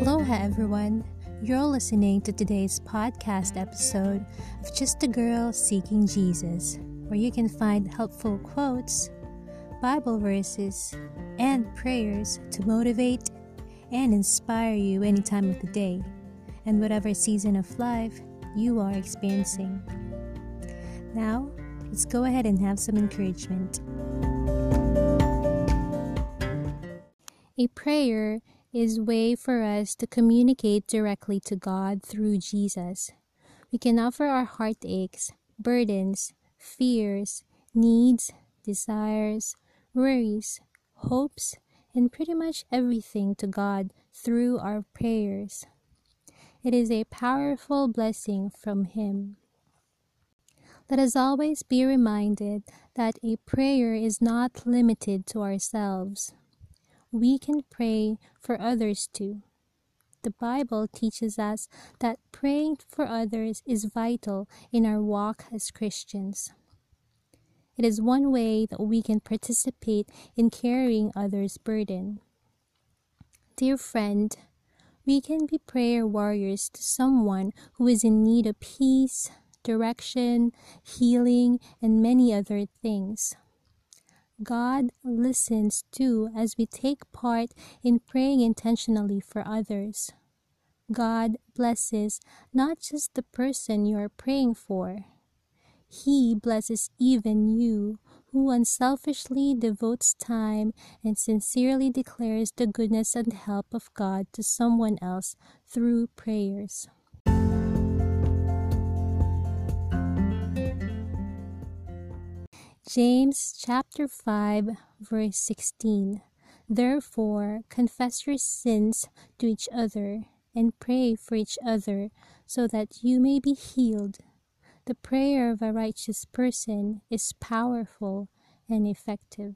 Aloha, everyone. You're listening to today's podcast episode of Just a Girl Seeking Jesus, where you can find helpful quotes, Bible verses, and prayers to motivate and inspire you any time of the day and whatever season of life you are experiencing. Now, let's go ahead and have some encouragement. A prayer is way for us to communicate directly to God through Jesus. We can offer our heartaches, burdens, fears, needs, desires, worries, hopes, and pretty much everything to God through our prayers. It is a powerful blessing from Him. Let us always be reminded that a prayer is not limited to ourselves. We can pray for others too. The Bible teaches us that praying for others is vital in our walk as Christians. It is one way that we can participate in carrying others' burden. Dear friend, we can be prayer warriors to someone who is in need of peace, direction, healing, and many other things. God listens too as we take part in praying intentionally for others. God blesses not just the person you are praying for, He blesses even you who unselfishly devotes time and sincerely declares the goodness and help of God to someone else through prayers. James chapter 5 verse 16 Therefore confess your sins to each other and pray for each other so that you may be healed. The prayer of a righteous person is powerful and effective.